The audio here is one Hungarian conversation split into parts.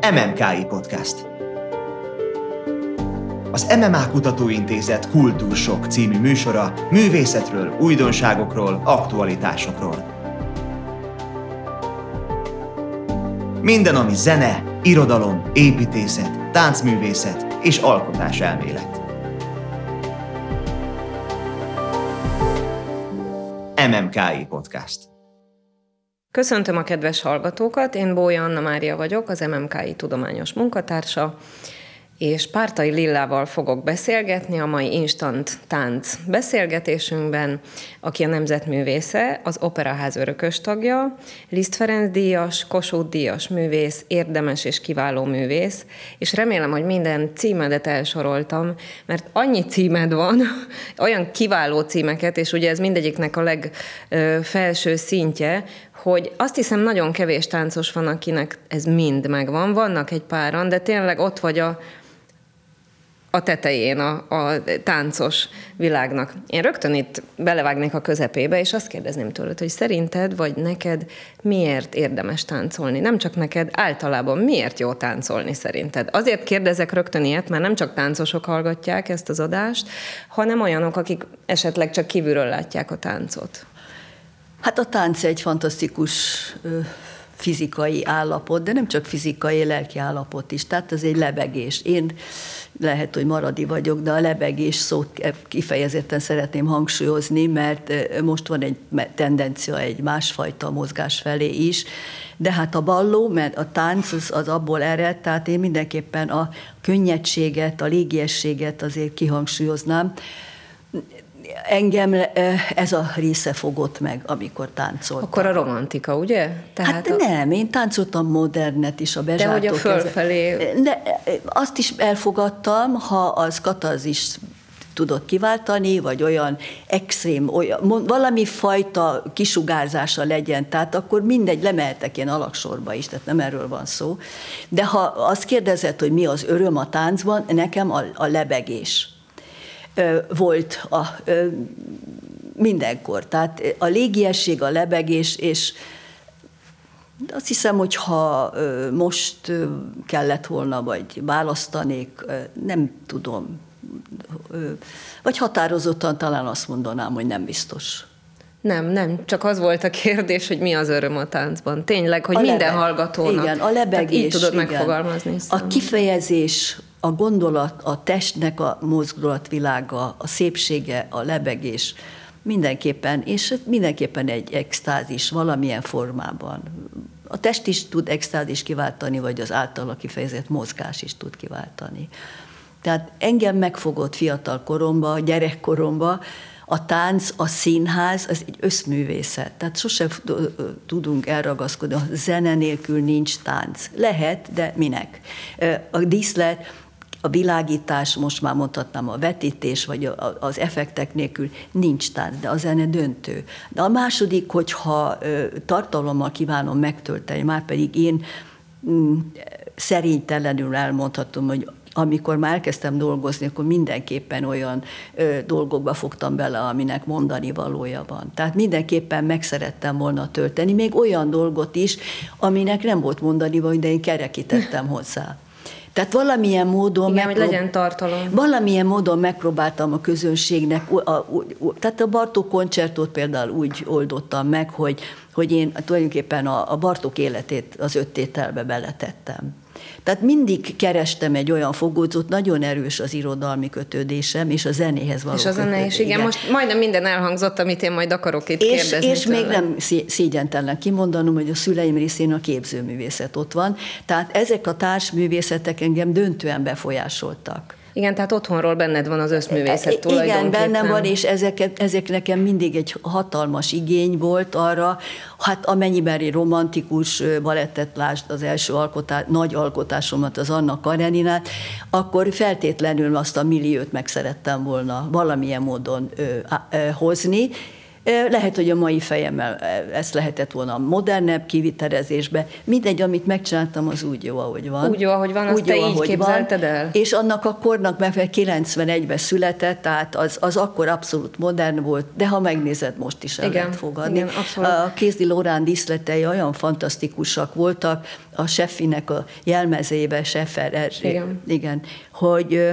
MMKI Podcast. Az MMA Kutatóintézet Kultúrsok című műsora művészetről, újdonságokról, aktualitásokról. Minden, ami zene, irodalom, építészet, táncművészet és alkotás elmélet. MMKI Podcast. Köszöntöm a kedves hallgatókat, én Bója Anna Mária vagyok, az MMKI tudományos munkatársa, és Pártai Lillával fogok beszélgetni a mai Instant Tánc beszélgetésünkben, aki a nemzetművésze, az Operaház örökös tagja, Liszt Ferenc díjas, Kossuth díjas művész, érdemes és kiváló művész, és remélem, hogy minden címedet elsoroltam, mert annyi címed van, olyan kiváló címeket, és ugye ez mindegyiknek a legfelső szintje, hogy azt hiszem nagyon kevés táncos van, akinek ez mind megvan. Vannak egy páran, de tényleg ott vagy a, a tetején a, a táncos világnak. Én rögtön itt belevágnék a közepébe, és azt kérdezném tőled, hogy szerinted vagy neked miért érdemes táncolni? Nem csak neked, általában miért jó táncolni szerinted? Azért kérdezek rögtön ilyet, mert nem csak táncosok hallgatják ezt az adást, hanem olyanok, akik esetleg csak kívülről látják a táncot. Hát a tánc egy fantasztikus fizikai állapot, de nem csak fizikai, lelki állapot is. Tehát ez egy lebegés. Én lehet, hogy maradi vagyok, de a lebegés szót kifejezetten szeretném hangsúlyozni, mert most van egy tendencia egy másfajta mozgás felé is, de hát a balló, mert a tánc az, az abból ered, tehát én mindenképpen a könnyedséget, a légiességet azért kihangsúlyoznám engem ez a része fogott meg, amikor táncoltam. Akkor a romantika, ugye? Tehát hát a... nem, én táncoltam modernet is, a bezsától De hogy a fölfelé... De azt is elfogadtam, ha az katarzis tudott kiváltani, vagy olyan extrém, olyan, valami fajta kisugárzása legyen, tehát akkor mindegy, lemehetek én alaksorba is, tehát nem erről van szó. De ha azt kérdezed, hogy mi az öröm a táncban, nekem a, a lebegés volt a, mindenkor. Tehát a légiesség, a lebegés, és azt hiszem, hogy ha most kellett volna, vagy választanék, nem tudom, vagy határozottan talán azt mondanám, hogy nem biztos. Nem, nem, csak az volt a kérdés, hogy mi az öröm a táncban. Tényleg, hogy a minden lebeg. hallgatónak. Igen, a lebegés. így tudod igen. megfogalmazni. A kifejezés, a gondolat, a testnek a mozdulatvilága, a szépsége, a lebegés, mindenképpen, és mindenképpen egy extázis valamilyen formában. A test is tud extázis kiváltani, vagy az általa kifejezett mozgás is tud kiváltani. Tehát engem megfogott fiatal koromba, gyerekkoromba, a tánc, a színház, az egy összművészet. Tehát sose tudunk elragaszkodni, a zene nélkül nincs tánc. Lehet, de minek? A díszlet, a világítás, most már mondhatnám a vetítés, vagy az effektek nélkül nincs tánc, de a zene döntő. De a második, hogyha tartalommal kívánom megtölteni, már pedig én mm, szerénytelenül elmondhatom, hogy amikor már elkezdtem dolgozni, akkor mindenképpen olyan ö, dolgokba fogtam bele, aminek mondani valója van. Tehát mindenképpen meg szerettem volna tölteni, még olyan dolgot is, aminek nem volt mondani való, de én kerekítettem hozzá. Tehát valamilyen módon... Igen, megprób- hogy legyen tartalom. Valamilyen módon megpróbáltam a közönségnek, a, a, a, tehát a Bartók koncertot például úgy oldottam meg, hogy, hogy én tulajdonképpen a, a Bartók életét az öt tételbe beletettem. Tehát mindig kerestem egy olyan fogódzót, nagyon erős az irodalmi kötődésem, és a zenéhez való És a zene is, igen. igen. Most majdnem minden elhangzott, amit én majd akarok itt és, kérdezni. És tőle. még nem szégyentelen kimondanom, hogy a szüleim részén a képzőművészet ott van. Tehát ezek a társművészetek engem döntően befolyásoltak. Igen, tehát otthonról benned van az összművészet Igen, tulajdonképpen. bennem van, és ezek, ezek nekem mindig egy hatalmas igény volt arra, hát amennyiben egy romantikus balettet lásd az első alkotás, nagy alkotásomat, az Anna Kareninát, akkor feltétlenül azt a milliót meg szerettem volna valamilyen módon ö, ö, hozni, Lehet, hogy a mai fejemmel ezt lehetett volna modernebb kivitelezésbe. Mindegy, amit megcsináltam, az úgy jó, ahogy van. Úgy jó, ahogy van, azt te így képzelted van. el? És annak a kornak megfelelően 91-ben született, tehát az, az akkor abszolút modern volt, de ha megnézed, most is el igen, lehet fogadni. Igen, a Kézdi Lorán díszletei olyan fantasztikusak voltak, a Seffinek a jelmezébe, Seffer, igen. igen, hogy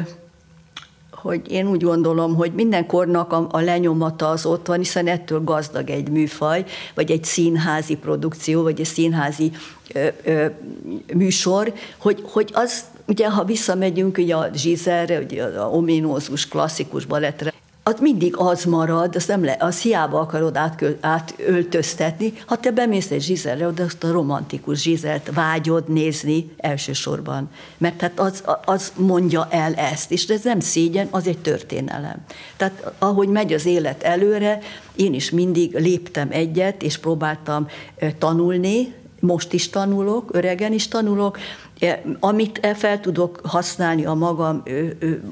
hogy én úgy gondolom, hogy minden kornak a, a lenyomata az ott van, hiszen ettől gazdag egy műfaj, vagy egy színházi produkció, vagy egy színházi ö, ö, műsor, hogy, hogy az, ugye ha visszamegyünk ugye a Zsizerre, ugye a ominózus klasszikus balettre, az mindig az marad, az, nem le, az hiába akarod átköl, átöltöztetni, ha te bemész egy zsizelre, de azt a romantikus zsizelt vágyod nézni elsősorban. Mert hát az, az mondja el ezt, és ez nem szégyen, az egy történelem. Tehát ahogy megy az élet előre, én is mindig léptem egyet, és próbáltam tanulni, most is tanulok, öregen is tanulok, amit fel tudok használni a magam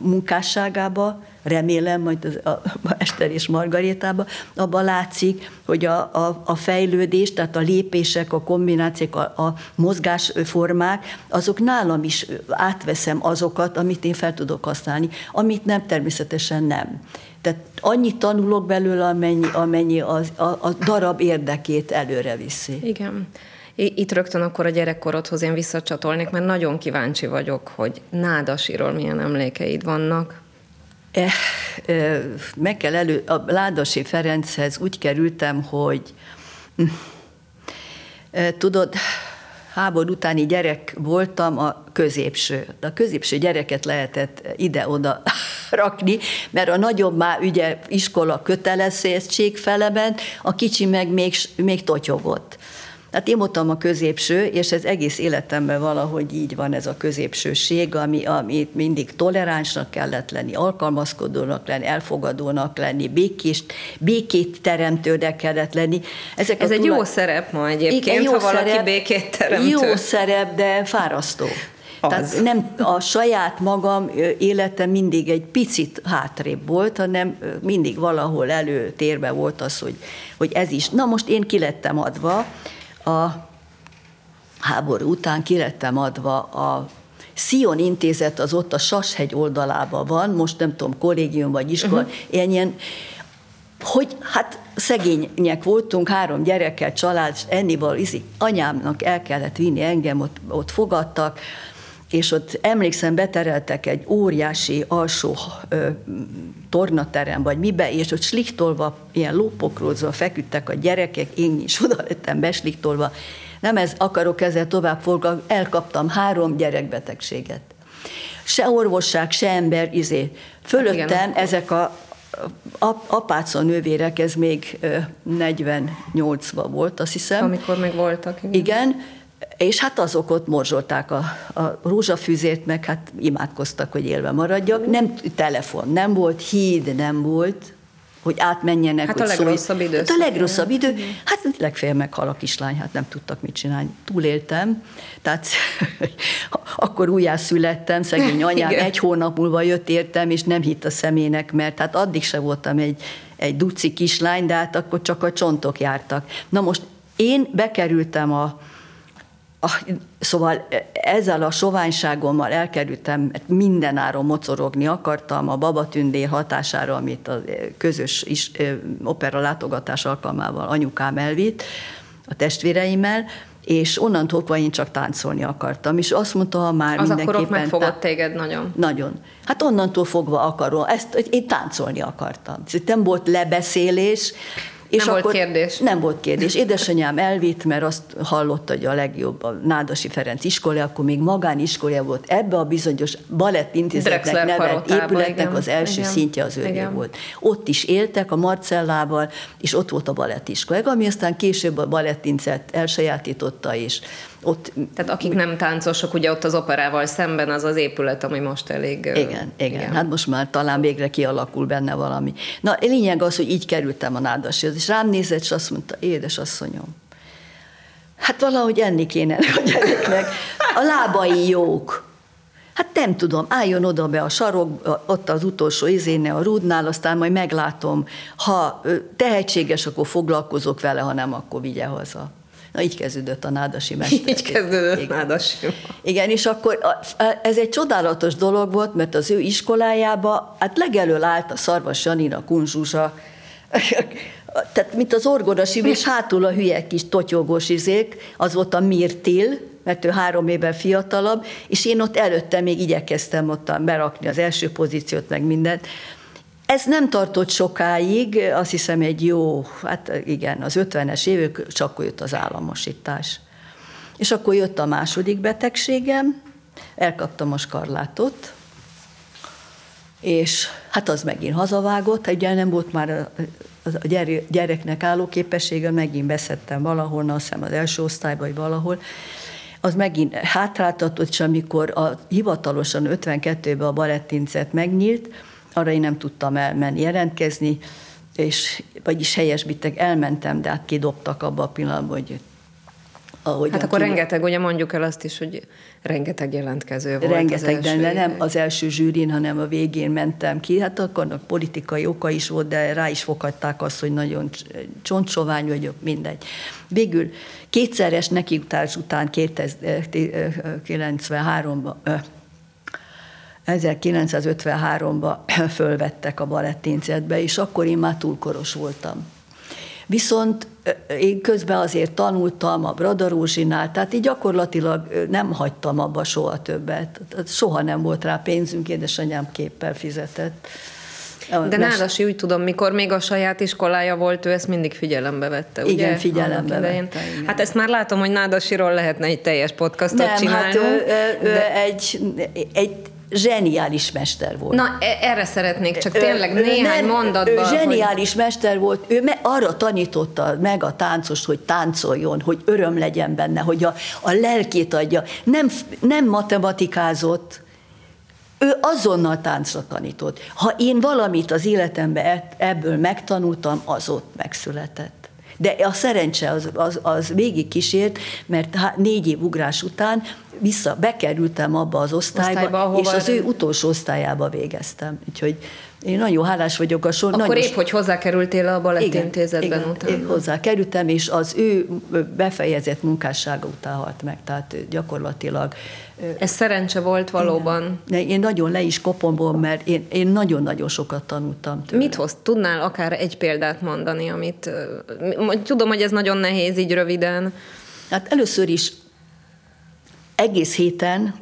munkásságába, remélem, majd az, a Ester és Margarétába, abban látszik, hogy a, a, a fejlődés, tehát a lépések, a kombinációk, a, a mozgásformák, azok nálam is átveszem azokat, amit én fel tudok használni, amit nem, természetesen nem. Tehát annyit tanulok belőle, amennyi, amennyi az, a, a darab érdekét előre viszi. Igen. Itt rögtön akkor a gyerekkorodhoz én visszacsatolnék, mert nagyon kíváncsi vagyok, hogy Nádasiról milyen emlékeid vannak. Eh, eh, meg kell elő, a Ládasi Ferenchez úgy kerültem, hogy eh, tudod, háború utáni gyerek voltam, a középső. A középső gyereket lehetett ide-oda rakni, mert a nagyobb már ugye iskola kötelezőség felement, a kicsi meg még, még totyogott. Hát én voltam a középső, és ez egész életemben valahogy így van ez a középsőség, ami, ami mindig toleránsnak kellett lenni, alkalmazkodónak lenni, elfogadónak lenni, békés, békét teremtőnek kellett lenni. Ezek ez egy tulaj... jó szerep ma egyébként, Igen, jó ha valaki szerep, békét teremtő. Jó szerep, de fárasztó. Az. Tehát nem a saját magam élete mindig egy picit hátrébb volt, hanem mindig valahol előtérbe volt az, hogy, hogy ez is. Na most én kilettem adva, a háború után kilettem adva a Szion intézet az ott a Sashegy oldalában van, most nem tudom, kollégium vagy iskola, uh-huh. ilyen, hogy hát szegények voltunk, három gyerekkel, család, ennival, izi, anyámnak el kellett vinni engem, ott, ott fogadtak, és ott emlékszem, betereltek egy óriási alsó ö, tornaterem, vagy mibe, és ott sliktolva, ilyen lópokrózva feküdtek a gyerekek, én is oda lettem besliktolva. Nem ez akarok ezzel tovább forgatni, elkaptam három gyerekbetegséget. Se orvosság, se ember, izé. Fölöttem Igen, ezek a apáca nővérek, ez még 48-ban volt, azt hiszem. Amikor még voltak. Igen. igen és hát azok ott morzsolták a, a rózsafűzét, meg hát imádkoztak, hogy élve maradjak. Nem telefon, nem volt, híd nem volt, hogy átmenjenek. Hát a legrosszabb idő. Hát a legrosszabb idő. Hát legfeljebb meghal a kislány, hát nem tudtak mit csinálni. Túléltem, tehát akkor újjászülettem, szegény anyám, Igen. egy hónap múlva jött értem, és nem hitt a szemének, mert hát addig se voltam egy, egy duci kislány, de hát akkor csak a csontok jártak. Na most én bekerültem a, Szóval ezzel a soványságommal elkerültem, minden áron mocorogni akartam a babatündér hatására, amit a közös is, opera látogatás alkalmával anyukám elvitt a testvéreimmel, és onnantól fogva én csak táncolni akartam, és azt mondta, ha már az mindenképpen... Az megfogott téged nagyon. Nagyon. Hát onnantól fogva akarom, ezt én táncolni akartam. Nem volt lebeszélés, és nem akkor volt kérdés. Nem volt kérdés. Édesanyám elvitt, mert azt hallotta, hogy a legjobb a Nádasi Ferenc iskola, akkor még magániskola volt. Ebbe a bizonyos balettintézetnek nevelt épületnek igen, az első igen, szintje az ő volt. Ott is éltek a Marcellával, és ott volt a balettiskola, ami aztán később a balettintézet elsajátította, és ott... Tehát akik nem táncosok, ugye ott az operával szemben az az épület, ami most elég... Igen, igen, igen. hát most már talán végre kialakul benne valami. Na, lényeg az, hogy így kerültem a nádashoz, és rám nézett, és azt mondta, édes asszonyom, hát valahogy enni kéne a gyereknek. A lábai jók. Hát nem tudom, álljon oda be a sarok, ott az utolsó izéne a rúdnál, aztán majd meglátom. Ha tehetséges, akkor foglalkozok vele, ha nem, akkor vigye haza. Na, így kezdődött a nádasi mester. Így kezdődött Igen. nádasi. Igen, és akkor ez egy csodálatos dolog volt, mert az ő iskolájába, hát legelől állt a Szarvas Janina kunzsuzsa, tehát mint az orgonasim, és hátul a hülye kis totyogós izék, az volt a Mirtil, mert ő három évvel fiatalabb, és én ott előtte még igyekeztem ott berakni az első pozíciót, meg mindent. Ez nem tartott sokáig, azt hiszem egy jó, hát igen, az 50-es évek, csak akkor jött az államosítás. És akkor jött a második betegségem, elkaptam a skarlátot, és hát az megint hazavágott, ugye nem volt már a gyereknek álló képessége, megint beszettem valahol, azt hiszem az első osztályban, vagy valahol, az megint hátráltatott, és amikor a, hivatalosan 52-ben a balettincet megnyílt, arra én nem tudtam elmenni, jelentkezni, és vagyis helyesbitek, elmentem, de hát kidobtak abba a pillanatban, hogy ahogy hát akkor kívül. rengeteg, ugye mondjuk el azt is, hogy rengeteg jelentkező volt Rengeteg, az de nem az első zsűrin, hanem a végén mentem ki. Hát akkor politikai oka is volt, de rá is fogadták azt, hogy nagyon csontsovány vagyok, mindegy. Végül kétszeres nekiutás után 1993-ban 1953-ban fölvettek a balettincetbe, és akkor én már túlkoros voltam. Viszont én közben azért tanultam a Bradarózsinál, tehát így gyakorlatilag nem hagytam abba soha többet. Soha nem volt rá pénzünk, édesanyám képpel fizetett. De Nádasi úgy tudom, mikor még a saját iskolája volt, ő ezt mindig figyelembe vette, ugye? Igen, figyelembe vette. Igen. Hát ezt már látom, hogy Nádasiról lehetne egy teljes podcastot Nem, csinálni. Hát ő, ő, de... egy, egy zseniális mester volt. Na, e- erre szeretnék csak tényleg néhány nem, mondatban. Ő zseniális hogy... mester volt, ő me, arra tanította meg a táncos, hogy táncoljon, hogy öröm legyen benne, hogy a, a lelkét adja. Nem, nem matematikázott, ő azonnal táncra tanított. Ha én valamit az életemben e- ebből megtanultam, az ott megszületett. De a szerencse az, az, az végig kísért, mert négy év ugrás után vissza, bekerültem abba az osztályba, osztályba és az ő utolsó osztályába végeztem. Úgyhogy én nagyon hálás vagyok a sor. Akkor nagyon épp, hogy hozzákerültél a balettintézetben igen, utána. Igen, hozzákerültem, és az ő befejezett munkássága után halt meg, tehát gyakorlatilag... Ez szerencse volt valóban. Igen. Én nagyon le is kopom, mert én, én nagyon-nagyon sokat tanultam tőle. Mit hoz? Tudnál akár egy példát mondani, amit... Tudom, hogy ez nagyon nehéz így röviden. Hát először is egész héten,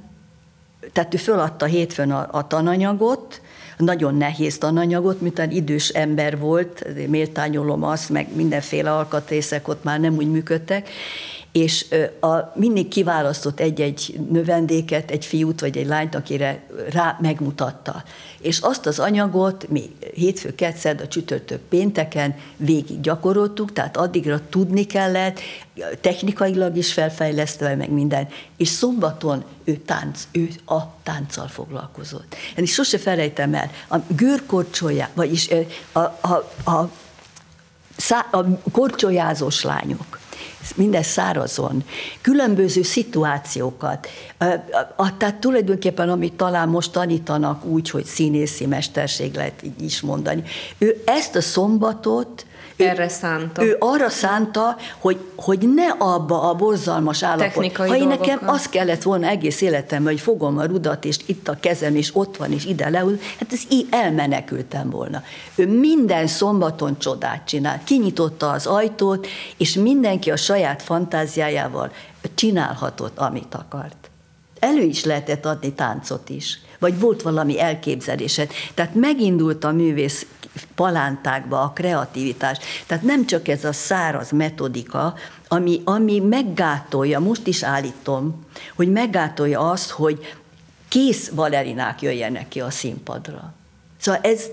tehát ő föladta hétfőn a, a tananyagot, nagyon nehéz tananyagot, miután idős ember volt, méltányolom azt, meg mindenféle alkatrészek ott már nem úgy működtek, és a, mindig kiválasztott egy-egy növendéket, egy fiút vagy egy lányt, akire rá megmutatta. És azt az anyagot mi hétfő, ketszed, a csütörtök pénteken végig gyakoroltuk, tehát addigra tudni kellett, technikailag is felfejlesztve, meg minden. És szombaton ő tánc, ő a tánccal foglalkozott. Én is sose felejtem el, a gőrkorcsolja, vagyis a, a, a, a, a korcsolyázós lányok, minden szárazon, különböző szituációkat. Tehát tulajdonképpen, amit talán most tanítanak úgy, hogy színészi mesterség lehet így is mondani. Ő ezt a szombatot Erre szánta. Ő arra szánta, hogy, hogy ne abba a borzalmas állapot. Technikai ha én nekem az kellett volna egész életemben, hogy fogom a rudat, és itt a kezem, és ott van, és ide leül, hát ez így elmenekültem volna. Ő minden szombaton csodát csinált. Kinyitotta az ajtót, és mindenki a saját fantáziájával csinálhatott, amit akart. Elő is lehetett adni táncot is, vagy volt valami elképzelésed. Tehát megindult a művész palántákba a kreativitás. Tehát nem csak ez a száraz metodika, ami, ami meggátolja, most is állítom, hogy meggátolja azt, hogy kész balerinák jöjjenek ki a színpadra. Szóval ez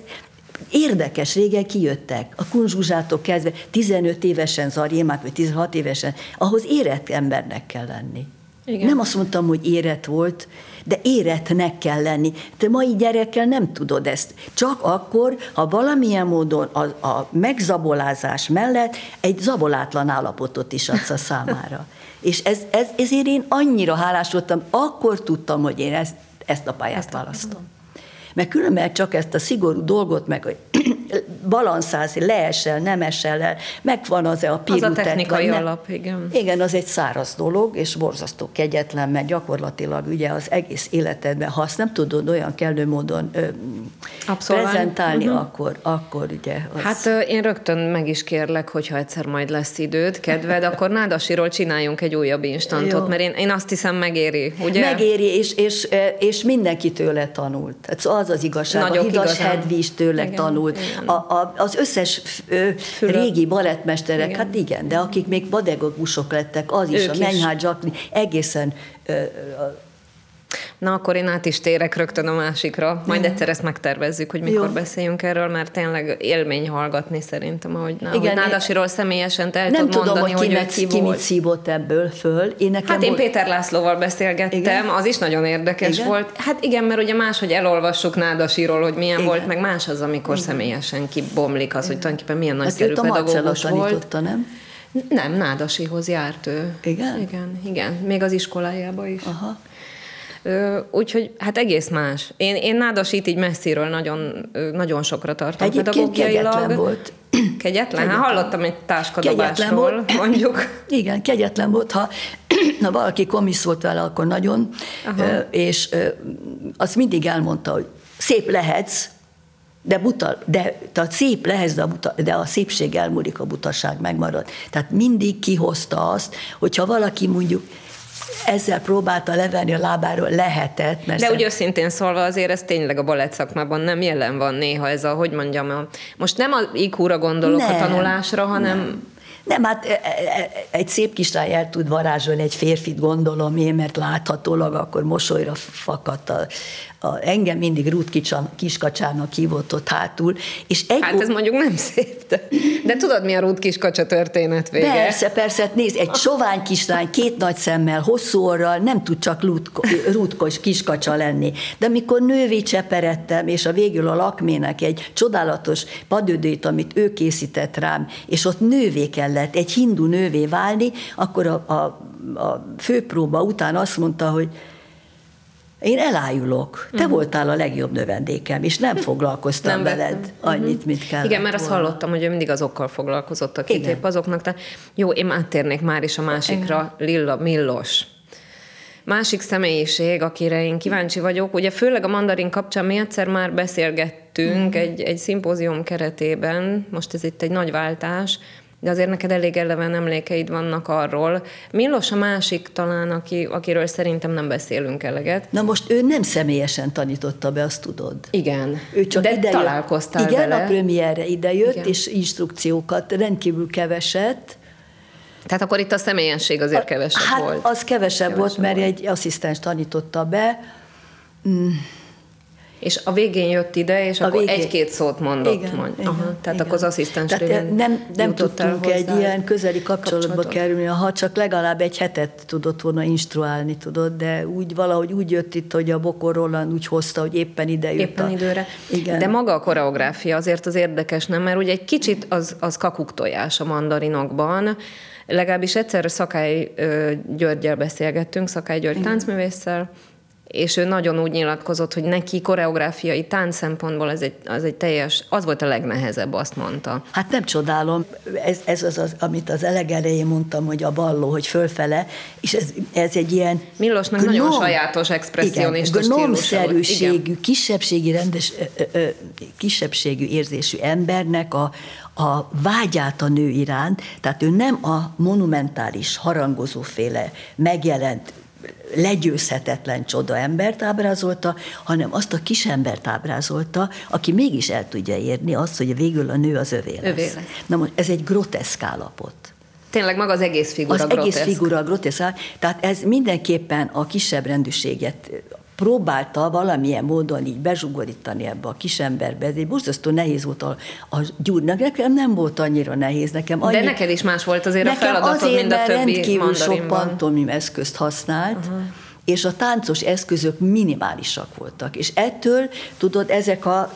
érdekes, régen kijöttek, a kunzsuzsától kezdve, 15 évesen Zarjémák, vagy 16 évesen, ahhoz érett embernek kell lenni. Igen. Nem azt mondtam, hogy érett volt, de éretnek kell lenni. Te mai gyerekkel nem tudod ezt. Csak akkor, ha valamilyen módon a, a megzabolázás mellett egy zabolátlan állapotot is adsz a számára. És ez, ez, ezért én annyira hálás voltam, akkor tudtam, hogy én ezt ezt a pályát választom. Mert különben csak ezt a szigorú dolgot, meg hogy balanszálsz, leesel, nem esel el, megvan az a pirutet. Az a technikai vagy alap, igen. Igen, az egy száraz dolog, és borzasztó kegyetlen, mert gyakorlatilag ugye az egész életedben, ha azt nem tudod olyan kellő módon ö, prezentálni, uh-huh. akkor, akkor ugye az... Hát én rögtön meg is kérlek, hogyha egyszer majd lesz időd, kedved, akkor Nádasiról csináljunk egy újabb instantot, Jó. mert én, én azt hiszem megéri, ugye? Megéri, és, és, és mindenki tőle tanult. Hát Az az igazság. Nagyok a Hidas igazán. Hedvis tőle Igen, tanult. igen. A, a, az összes ö, régi balettmesterek, Igen. hát igen, de akik még pedagógusok lettek, az is, Ők a Zsakni, egészen ö, ö, Na, akkor én át is térek rögtön a másikra. Majd egyszer ezt megtervezzük, hogy mikor Jó. beszéljünk erről, mert tényleg élmény hallgatni szerintem, ahogy, na, Igen, hogy én- Nádasiról személyesen el nem tudom, mondani, hogy ki, ő mit, ki, mit szívott ebből föl. Én nekem Hát én volt- Péter Lászlóval beszélgettem, Igen? az is nagyon érdekes Igen? volt. Hát igen, mert ugye máshogy elolvassuk Nádasiról, hogy milyen Igen. volt, meg más az, amikor személyesen kibomlik az, hogy tulajdonképpen milyen Hát a Marcella pedagógus volt. nem? Nem, Nádasihoz járt ő. Igen? Igen, igen. Még az iskolájába is. Aha. Úgyhogy hát egész más. Én, én Nádasit így messziről nagyon, nagyon sokra tartom Egyébként pedagógiailag. kegyetlen volt. Kegyetlen? Hát hallottam egy Kegyetlen táskadobásról, mondjuk. Igen, kegyetlen volt, ha, ha valaki komisz volt vele, akkor nagyon, Aha. és azt mindig elmondta, hogy szép lehetsz, de buta, de tehát szép lehetsz, de a, buta, de a szépség elmúlik, a butaság megmarad. Tehát mindig kihozta azt, hogyha valaki mondjuk ezzel próbálta levenni a lábáról, lehetett, mert De úgy őszintén szólva azért ez tényleg a balett szakmában nem jelen van néha ez a, hogy mondjam, a, most nem a IQ-ra gondolok a Nem, tanulásra, hanem Nem. Nem, hát e- e- egy szép kislány el tud varázsolni egy férfit, gondolom én, mert láthatólag akkor mosolyra fakadt a, a, engem mindig Ruth Kicsa, Kiskacsának hívott ott hátul, és egy hát ez mondjuk nem szép, de, de tudod mi a Ruth Kiskacsa történet vége? Persze, persze, hát nézd, egy sovány kislány, két nagy szemmel, hosszú orral nem tud csak rútkos kiskacsa lenni. De amikor nővé cseperedtem, és a végül a lakmének egy csodálatos padödőt, amit ő készített rám, és ott nővé kellett, egy hindu nővé válni, akkor a, a, a főpróba után azt mondta, hogy én elájulok. Te Mhm. voltál a legjobb növendékem, és nem foglalkoztam Nem vettem. veled annyit, mint kell. Igen, mert azt hallottam, hogy ő mindig azokkal foglalkozott, akik Igen. épp azoknak. De jó, én áttérnék már is a másikra, Lilla Millos. Másik személyiség, akire én kíváncsi vagyok, ugye főleg a mandarin kapcsán mi egyszer már beszélgettünk Mhm. egy, egy szimpózium keretében, most ez itt egy nagy váltás, de azért neked elég eleven emlékeid vannak arról. Milos a másik talán, aki, akiről szerintem nem beszélünk eleget. Na most ő nem személyesen tanította be, azt tudod. Igen, Ő csak de idejött. találkoztál Igen, vele. a premierre idejött, Igen. és instrukciókat rendkívül keveset. Tehát akkor itt a személyesség azért kevesebb hát volt. az kevesebb, Kevesebb volt, mert volt. egy asszisztens tanította be. És a végén jött ide, és A akkor végén- egy-két szót mondott. Igen, mond. igen, Aha, tehát igen. akkor az asszisztens Tehát nem, nem tudtunk egy ilyen közeli kapcsolatba kapcsolatot. kerülni, ha csak legalább egy hetet tudott volna instruálni, tudod, de úgy valahogy úgy jött itt, hogy a Bokor Roland úgy hozta, hogy éppen ide jött. Éppen a, időre. Igen. De maga a koreográfia azért az érdekes, nem? Mert ugye egy kicsit az, az kakuktojás a mandarinokban. Legalábbis egyszer Szakály Györgyel beszélgettünk, Szakály György táncművésszel, és ő nagyon úgy nyilatkozott, hogy neki koreográfiai tánc szempontból ez egy, az egy teljes, az volt a legnehezebb, azt mondta. Hát nem csodálom, ez, ez az, az, amit az elegelején mondtam, hogy a balló, hogy fölfele, és ez, ez egy ilyen... Millosnak nagyon sajátos expresszionista gnomszerűségű, kisebbségi, rendes, ö, ö, kisebbségű érzésű embernek a, a vágyát a nő iránt, tehát ő nem a monumentális, harangozóféle megjelent legyőzhetetlen csoda embert ábrázolta, hanem azt a kis embert ábrázolta, aki mégis el tudja érni azt, hogy végül a nő az övé lesz. Övé lesz. Na most ez egy groteszk állapot. Tényleg maga az egész figura Az groteszk. egész figura groteszk. Tehát ez mindenképpen a kisebb rendűséget próbálta valamilyen módon így bezsugorítani ebbe a kisemberbe. Ez egy borzasztó nehéz volt a, a gyúrnak. Nekem nem volt annyira nehéz. Nekem annyi, De neked is más volt azért a nekem feladatod, azért, mint a többi rendkívül sok pantomim eszközt használt, uh-huh. és a táncos eszközök minimálisak voltak. És ettől, tudod, ezek a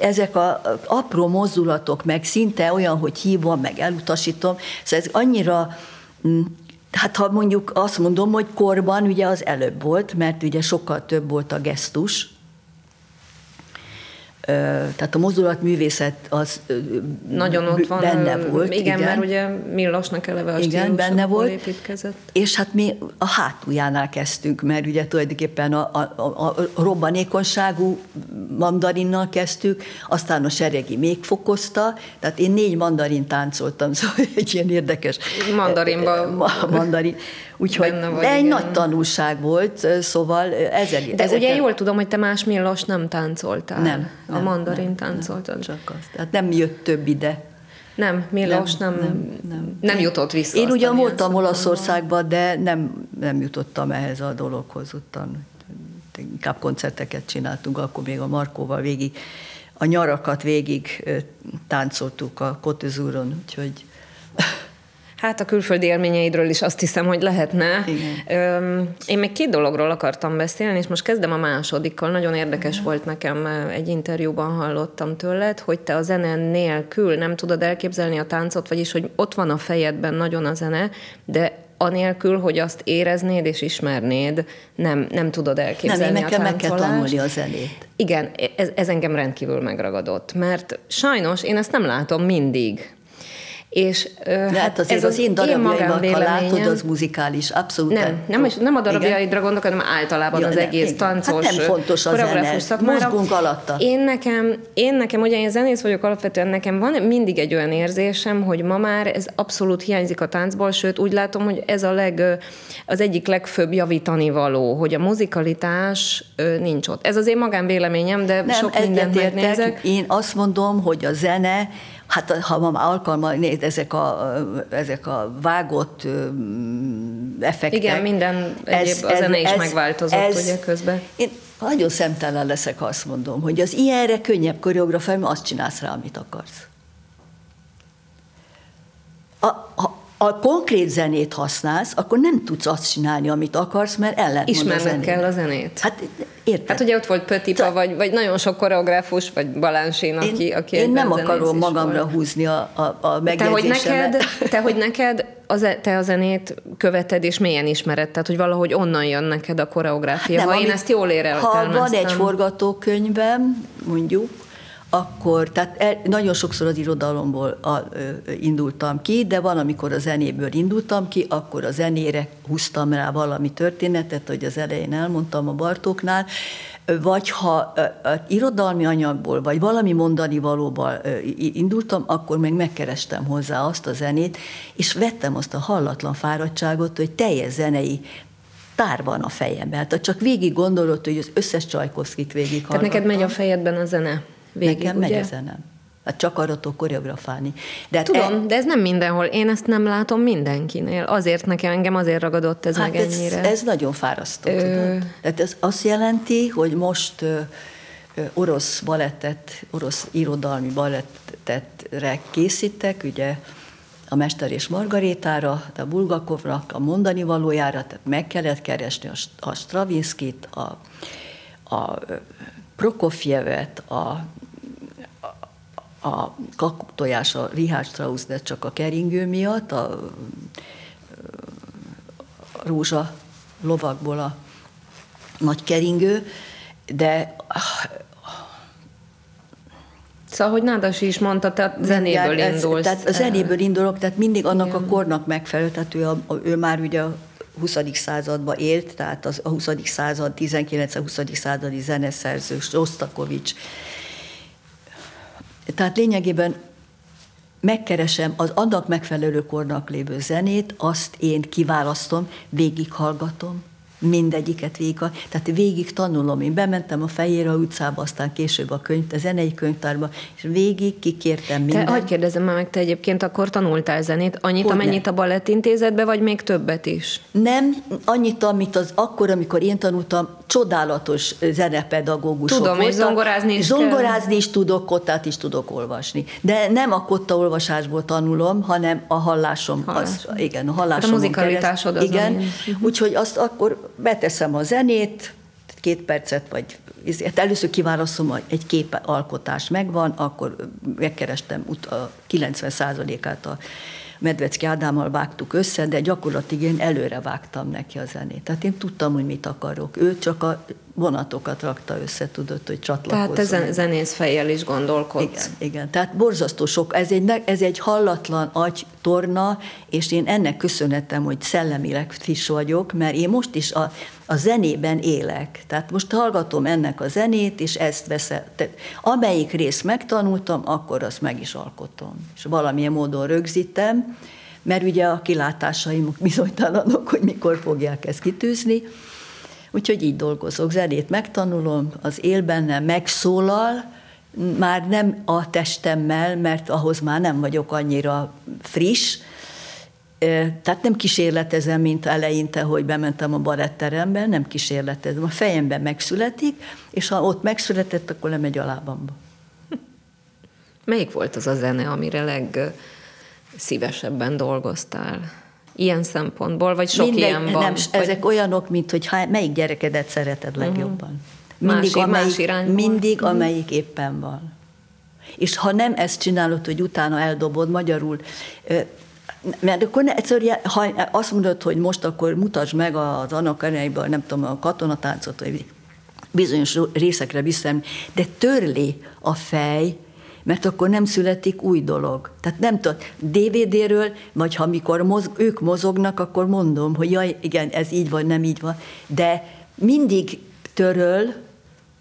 ezek a apró mozdulatok, meg szinte olyan, hogy hívom, meg elutasítom, szóval ez annyira, mm, Hát ha mondjuk azt mondom, hogy korban ugye az előbb volt, mert ugye sokkal több volt a gesztus, tehát a mozdulatművészet az nagyon ott van. Benne volt. Igen, igen. mert ugye Millosnak eleve a igen, benne volt, építkezett. És hát mi a hátuljánál kezdtünk, mert ugye tulajdonképpen a, a, a, a robbanékonyságú mandarinnal kezdtük, aztán a seregi még fokozta, tehát én négy mandarin táncoltam, szóval egy ilyen érdekes. Mandarinba. Mandarin. Úgyhogy vagy, de egy igen. nagy tanulság volt, szóval ezer, De ezeket... ugye jól tudom, hogy te más Millos nem táncoltál. Nem. A mandarin nem, táncoltad. Nem, csak azt. Tehát nem jött több ide. Nem, Milos nem, nem, nem, nem. nem jutott vissza. Én ugyan voltam Olaszországban, de nem, nem jutottam ehhez a dologhoz. Ottan inkább koncerteket csináltunk, akkor még a Markóval végig, a nyarakat végig táncoltuk a Kotezúron, úgyhogy Hát a külföldi élményeidről is azt hiszem, hogy lehetne. Igen. Én még két dologról akartam beszélni, és most kezdem a másodikkal. Nagyon érdekes Igen. volt nekem, egy interjúban hallottam tőled, hogy te a zene nélkül nem tudod elképzelni a táncot, vagyis hogy ott van a fejedben nagyon a zene, de anélkül, hogy azt éreznéd és ismernéd, nem, nem tudod elképzelni nem, én nekem meg kell tanulni a zenét. Igen, ez, ez engem rendkívül megragadott, mert sajnos én ezt nem látom mindig. És, De hát, hát azért ez az én darabjaimat, ha látod, az muzikális, abszolút. Nem, nem, is, nem a darabjaidra gondolok, hanem általában ja, az nem, egész igen. tancos, hát nem fontos a zene, szakmára. mozgunk alatta. Én nekem, én nekem, ugye én zenész vagyok alapvetően, nekem van mindig egy olyan érzésem, hogy ma már ez abszolút hiányzik a táncból, sőt úgy látom, hogy ez a leg, az egyik legfőbb javítani való, hogy a muzikalitás nincs ott. Ez az én magánvéleményem, de nem, sok mindent megnézek. Én azt mondom, hogy a zene Hát ha ma alkalma, nézd, ezek a, ezek a vágott effektek. Igen, minden egyéb, ez, a zene is ez, megváltozott ez, ugye közben. Én nagyon szemtelen leszek, ha azt mondom, hogy az ilyenre könnyebb koreografálni, azt csinálsz rá, amit akarsz. A, a, a konkrét zenét használsz, akkor nem tudsz azt csinálni, amit akarsz, mert ellen Ismerned kell a zenét. Hát érted. Hát ugye ott volt Pötipa, vagy, vagy nagyon sok koreográfus, vagy Balánsén, aki, én, aki Én nem akarom magamra volt. húzni a, a, a te hogy, neked, te, hogy neked az, te a zenét követed, és mélyen ismered, tehát hogy valahogy onnan jön neked a koreográfia. Hát nem, ha én ezt jól éreltem. Ha van egy forgatókönyvem, mondjuk, akkor, tehát el, nagyon sokszor az irodalomból a, ö, indultam ki, de van, amikor a zenéből indultam ki, akkor a zenére húztam rá valami történetet, hogy az elején elmondtam a Bartóknál, vagy ha ö, irodalmi anyagból, vagy valami mondani valóban ö, indultam, akkor meg megkerestem hozzá azt a zenét, és vettem azt a hallatlan fáradtságot, hogy teljes zenei tár van a fejemben. Tehát csak végig gondolod, hogy az összes Csajkovszkit végig Tehát neked megy a fejedben a zene? Végig, Nekem ugye? megy a zenem. Hát csak arra tudok koreografálni. De hát Tudom, e... de ez nem mindenhol. Én ezt nem látom mindenkinél. Azért nekem engem azért ragadott ez hát meg ez, ennyire. Ez nagyon fárasztó, Ö... tudod? Tehát ez azt jelenti, hogy most ö, ö, orosz balettet, orosz irodalmi balettetre készítek, ugye a Mester és Margarétára, a Bulgakovnak a mondani valójára, tehát meg kellett keresni a, a Stravinskit, a, a Prokofjevet, a a kakuktojás a Richard Strauss, de csak a keringő miatt, a, a rózsa lovakból a nagy keringő, de Szóval, hogy Nádasi is mondta, te zenéből ez, indulsz. Tehát a zenéből indulok, tehát mindig annak Igen. a kornak megfelelő, tehát ő, a, ő már ugye a 20. században élt, tehát az, a 20. század, 19-20. századi zeneszerző, Ostakovics, tehát lényegében megkeresem az annak megfelelő kornak lévő zenét, azt én kiválasztom, végighallgatom, mindegyiket végig, tehát végig tanulom. Én bementem a Fejére utcába, aztán később a, könyv, a zenei könyvtárba, és végig kikértem mindent. Te, hogy kérdezem már meg, te egyébként akkor tanultál zenét, annyit, hogy amennyit nem. a balettintézetbe, vagy még többet is? Nem, annyit, amit az akkor, amikor én tanultam, csodálatos zenepedagógusok Tudom, voltak. és zongorázni is Zongorázni kell. is tudok, kottát is tudok olvasni. De nem a kotta olvasásból tanulom, hanem a hallásom. Hallás. Az, igen, a hallásom. Hát a muzikalitásod az Igen, úgyhogy azt akkor beteszem a zenét, két percet, vagy hát először kiválasztom, egy képalkotás megvan, akkor megkerestem a 90%-át a Medvecki Ádámmal vágtuk össze, de gyakorlatilag én előre vágtam neki a zenét. Tehát én tudtam, hogy mit akarok. Ő csak a vonatokat rakta össze, tudott, hogy csatlakozzon. Tehát te zenész fejjel is gondolkodsz. Igen, igen. Tehát borzasztó sok. Ez egy, ez egy hallatlan agy torna, és én ennek köszönhetem, hogy szellemileg friss vagyok, mert én most is a, a zenében élek. Tehát most hallgatom ennek a zenét, és ezt veszem. Tehát amelyik részt megtanultam, akkor azt meg is alkotom. És valamilyen módon rögzítem, mert ugye a kilátásaim bizonytalanok, hogy mikor fogják ezt kitűzni. Úgyhogy így dolgozok. Zenét megtanulom, az él bennem megszólal, már nem a testemmel, mert ahhoz már nem vagyok annyira friss, tehát nem kísérletezem, mint eleinte, hogy bementem a baretterembe, nem kísérletezem. A fejemben megszületik, és ha ott megszületett, akkor lemegy a lábamba. Melyik volt az a zene, amire legszívesebben dolgoztál? Ilyen szempontból, vagy sok Mindegy, ilyen van? Nem, vagy... ezek olyanok, mint hogy ha, melyik gyerekedet szereted legjobban. Uh-huh. Mindig, más, amelyik, más irányból. mindig uh-huh. amelyik éppen van. És ha nem ezt csinálod, hogy utána eldobod, magyarul mert akkor ne, egyszerűen, ha azt mondod, hogy most akkor mutasd meg az annak arányban, nem tudom, a katonatáncot, vagy bizonyos részekre viszem, de törli a fej, mert akkor nem születik új dolog. Tehát nem tudom, DVD-ről, vagy ha mikor moz, ők mozognak, akkor mondom, hogy jaj, igen, ez így van, nem így van, de mindig töröl,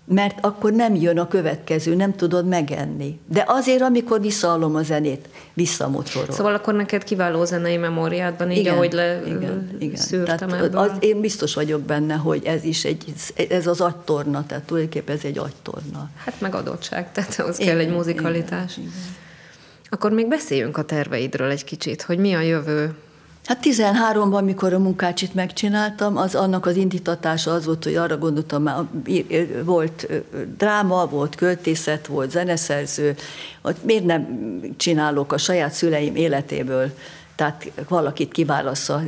mert akkor nem jön a következő, nem tudod megenni. De azért, amikor visszaallom a zenét, visszamocorol. Szóval akkor neked kiváló zenei memóriádban, így igen, ahogy le igen, igen. szűrtem tehát az, Én biztos vagyok benne, hogy ez is egy, ez az agytorna, tehát tulajdonképpen ez egy agytorna. Hát meg adottság, tehát ahhoz igen, kell egy muzikalitás. Igen, igen. Akkor még beszéljünk a terveidről egy kicsit, hogy mi a jövő Hát 13-ban, mikor a munkácsit megcsináltam, az annak az indítatása az volt, hogy arra gondoltam, már volt dráma, volt költészet, volt zeneszerző, hogy miért nem csinálok a saját szüleim életéből tehát valakit kiválassza.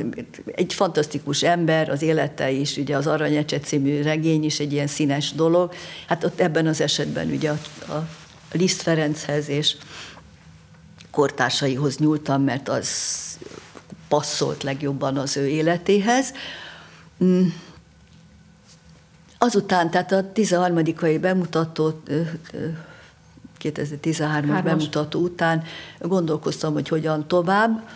Egy fantasztikus ember, az élete is, ugye az Aranyecse című regény is egy ilyen színes dolog. Hát ott ebben az esetben ugye a, a Liszt Ferenchez és kortársaihoz nyúltam, mert az passzolt legjobban az ő életéhez. Mm. Azután, tehát a 13. bemutató, 2013-as bemutató után gondolkoztam, hogy hogyan tovább.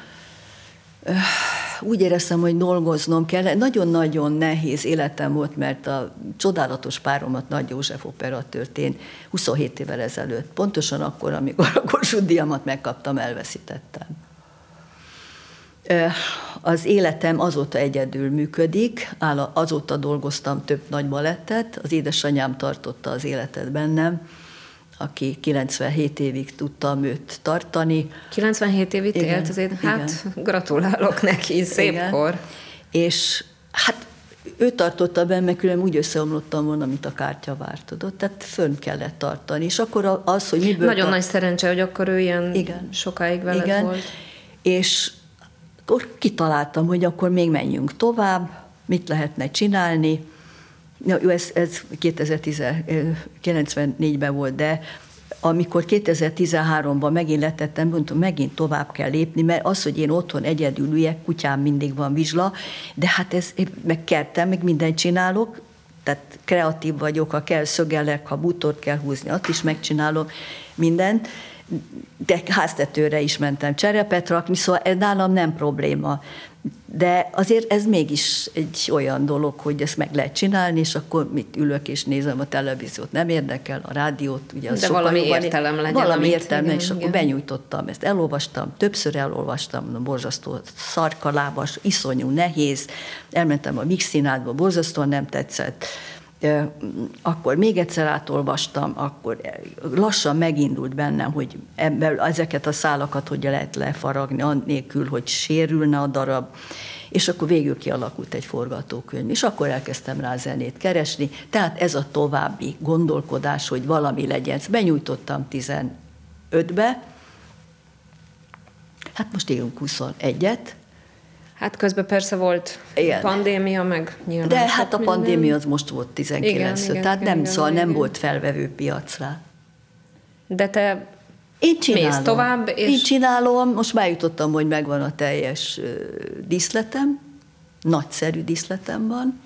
Úgy éreztem, hogy dolgoznom kell. Nagyon-nagyon nehéz életem volt, mert a csodálatos páromat Nagy József operatőrt én 27 évvel ezelőtt, pontosan akkor, amikor a Kossuth díjamat megkaptam, elveszítettem. Az életem azóta egyedül működik, azóta dolgoztam több nagy balettet, az édesanyám tartotta az életet bennem, aki 97 évig tudtam őt tartani. 97 évig igen, élt azért? Hát igen. gratulálok neki, szép igen. kor. És hát ő tartotta benne, külön úgy összeomlottam volna, mint a kártyavár, tudod? Tehát fönn kellett tartani. És akkor az, hogy miből... Nagyon tart... nagy szerencse, hogy akkor ő ilyen igen. sokáig veled igen. volt. És akkor kitaláltam, hogy akkor még menjünk tovább, mit lehetne csinálni. Ja, jó, ez, ez 2094-ben volt, de amikor 2013-ban megint letettem, mondtam, megint tovább kell lépni, mert az, hogy én otthon egyedül üljek, kutyám mindig van vizsla, de hát ez, meg kertem, meg mindent csinálok, tehát kreatív vagyok, ha kell szögelek, ha butort kell húzni, azt is megcsinálom, mindent, de háztetőre is mentem cserepet rakni, szóval ez nálam nem probléma. De azért ez mégis egy olyan dolog, hogy ezt meg lehet csinálni, és akkor mit ülök és nézem a televíziót, nem érdekel, a rádiót, ugye az De valami jobban, értelem legyen. Valami értelme, igen, és igen. akkor benyújtottam ezt, elolvastam, többször elolvastam, borzasztó szarkalábas, iszonyú, nehéz, elmentem a Mixinádba, borzasztóan nem tetszett, akkor még egyszer átolvastam, akkor lassan megindult bennem, hogy ebből ezeket a szálakat hogy lehet lefaragni, annélkül, hogy sérülne a darab, és akkor végül kialakult egy forgatókönyv, és akkor elkezdtem rá zenét keresni, tehát ez a további gondolkodás, hogy valami legyen. Benyújtottam 15-be, hát most élünk 21-et, Hát közben persze volt igen. pandémia, meg nyilván De hát a minden. pandémia az most volt 19 igen, igen, tehát nem, igen, szóval igen, nem igen. volt felvevő piacra. De te Én csinálom. Mész tovább, és... Én csinálom, most már jutottam, hogy megvan a teljes díszletem, nagyszerű díszletem van.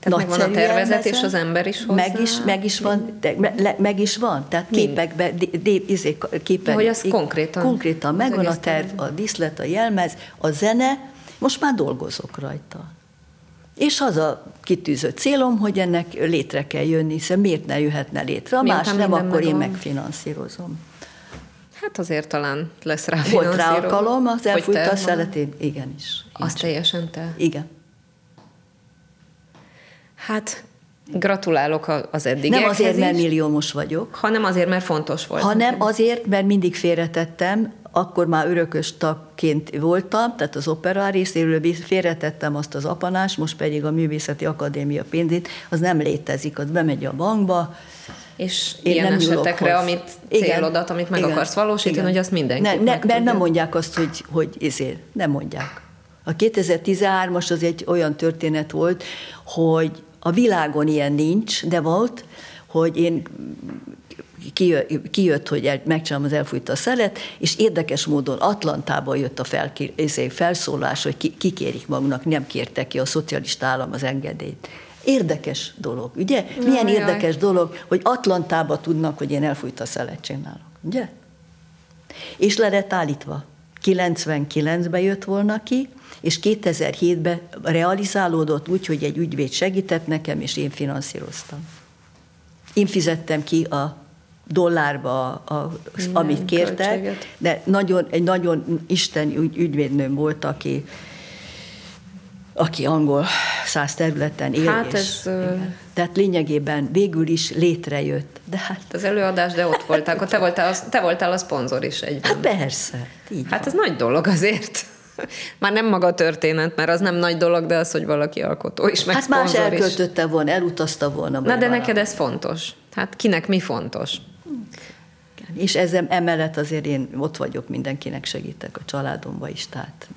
Tehát megvan a tervezet, és az ember is hozzá. Meg is, meg is van, de, me, meg is van, tehát képekbe, izé, képek, hogy az konkrétan. Konkrétan megvan a terv, a díszlet, a jelmez, a zene, most már dolgozok rajta. És az a kitűzött célom, hogy ennek létre kell jönni, hiszen miért ne jöhetne létre? A más nem, akkor én megfinanszírozom. Hát azért talán lesz rá Volt rá alkalom, az elfújt a szeletén, igenis. Az teljesen te? Igen. Hát Gratulálok az eddigiekhez Nem azért, is, mert milliómos vagyok. Hanem azért, mert fontos volt. Hanem azért, mert mindig félretettem, akkor már örökös tagként voltam, tehát az opera részéről félretettem azt az apanás, most pedig a Művészeti Akadémia pénzét, az nem létezik, az bemegy a bankba, és Én ilyen nem esetekre, amit célodat, igen, amit meg igen, akarsz valósítani, igen. hogy azt mindenki ne, ne, Mert nem mondják azt, hogy, hogy ezért, nem mondják. A 2013-as az egy olyan történet volt, hogy a világon ilyen nincs, de volt, hogy én kijött, hogy megcsinálom az elfújt a szelet, és érdekes módon Atlantában jött a fel, izé, felszólás, hogy kikérik maguknak, nem kértek ki a szocialista állam az engedélyt. Érdekes dolog, ugye? Milyen jaj, érdekes dolog, hogy Atlantában tudnak, hogy én elfújt a szelet csinálok, ugye? És le lett állítva. 99-ben jött volna ki, és 2007-ben realizálódott úgy, hogy egy ügyvéd segített nekem, és én finanszíroztam. Én fizettem ki a dollárba, a, Minden amit kértek, költséget. de nagyon, egy nagyon isten ügy, ügyvédnőm volt, aki, aki angol száz területen él. Hát és, ez... Igen. Tehát lényegében végül is létrejött. De hát... Az előadás, de ott voltál, akkor te voltál, a, te voltál a szponzor is egyben. Hát persze. Így hát van. ez nagy dolog azért. Már nem maga a történet, mert az nem nagy dolog, de az, hogy valaki alkotó is, meg Hát más elköltötte is. volna, elutazta volna. Na de valami. neked ez fontos. Hát kinek mi fontos? És ezzel emellett azért én ott vagyok, mindenkinek segítek a családomba is, tehát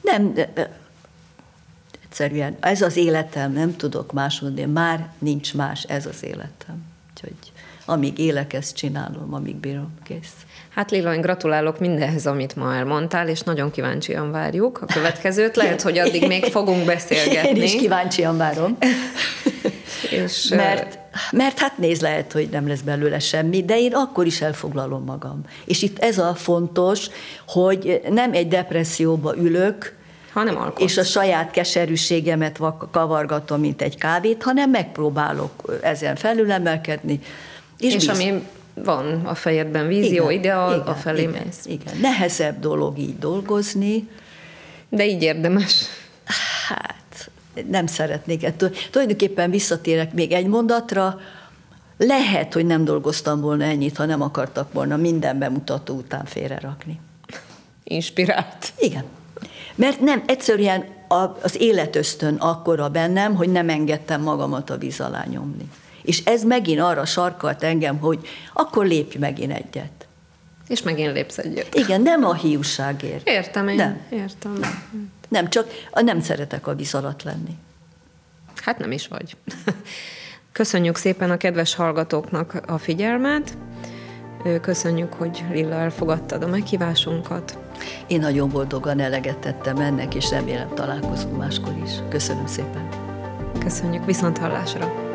nem, egyszerűen ez az életem, nem tudok más mondani, már nincs más, ez az életem. Úgyhogy amíg élek, ezt csinálom, amíg bírom, kész. Hát Lila, én gratulálok mindenhez, amit ma elmondtál, és nagyon kíváncsian várjuk a következőt. Lehet, hogy addig még fogunk beszélgetni. Én is kíváncsian várom. és, mert, mert hát néz, lehet, hogy nem lesz belőle semmi, de én akkor is elfoglalom magam. És itt ez a fontos, hogy nem egy depresszióba ülök, hanem alkotsz. és a saját keserűségemet kavargatom, mint egy kávét, hanem megpróbálok ezen felülemelkedni. És, és ami van a fejedben vízió, igen, ideal, igen, a felé igen, mész. Igen, nehezebb dolog így dolgozni. De így érdemes. Hát, nem szeretnék ettől. Tulajdonképpen visszatérek még egy mondatra, lehet, hogy nem dolgoztam volna ennyit, ha nem akartak volna minden bemutató után félrerakni. Inspirált. Igen. Mert nem, egyszerűen az életösztön akkora bennem, hogy nem engedtem magamat a víz alá nyomni. És ez megint arra sarkalt engem, hogy akkor lépj megint egyet. És megint lépsz egyet. Igen, nem a hiúságért. Értem én. Nem. Értem. Nem, nem csak nem szeretek a víz alatt lenni. Hát nem is vagy. Köszönjük szépen a kedves hallgatóknak a figyelmet. Köszönjük, hogy Lilla elfogadtad a meghívásunkat. Én nagyon boldogan eleget tettem ennek, és remélem találkozunk máskor is. Köszönöm szépen. Köszönjük, viszont hallásra.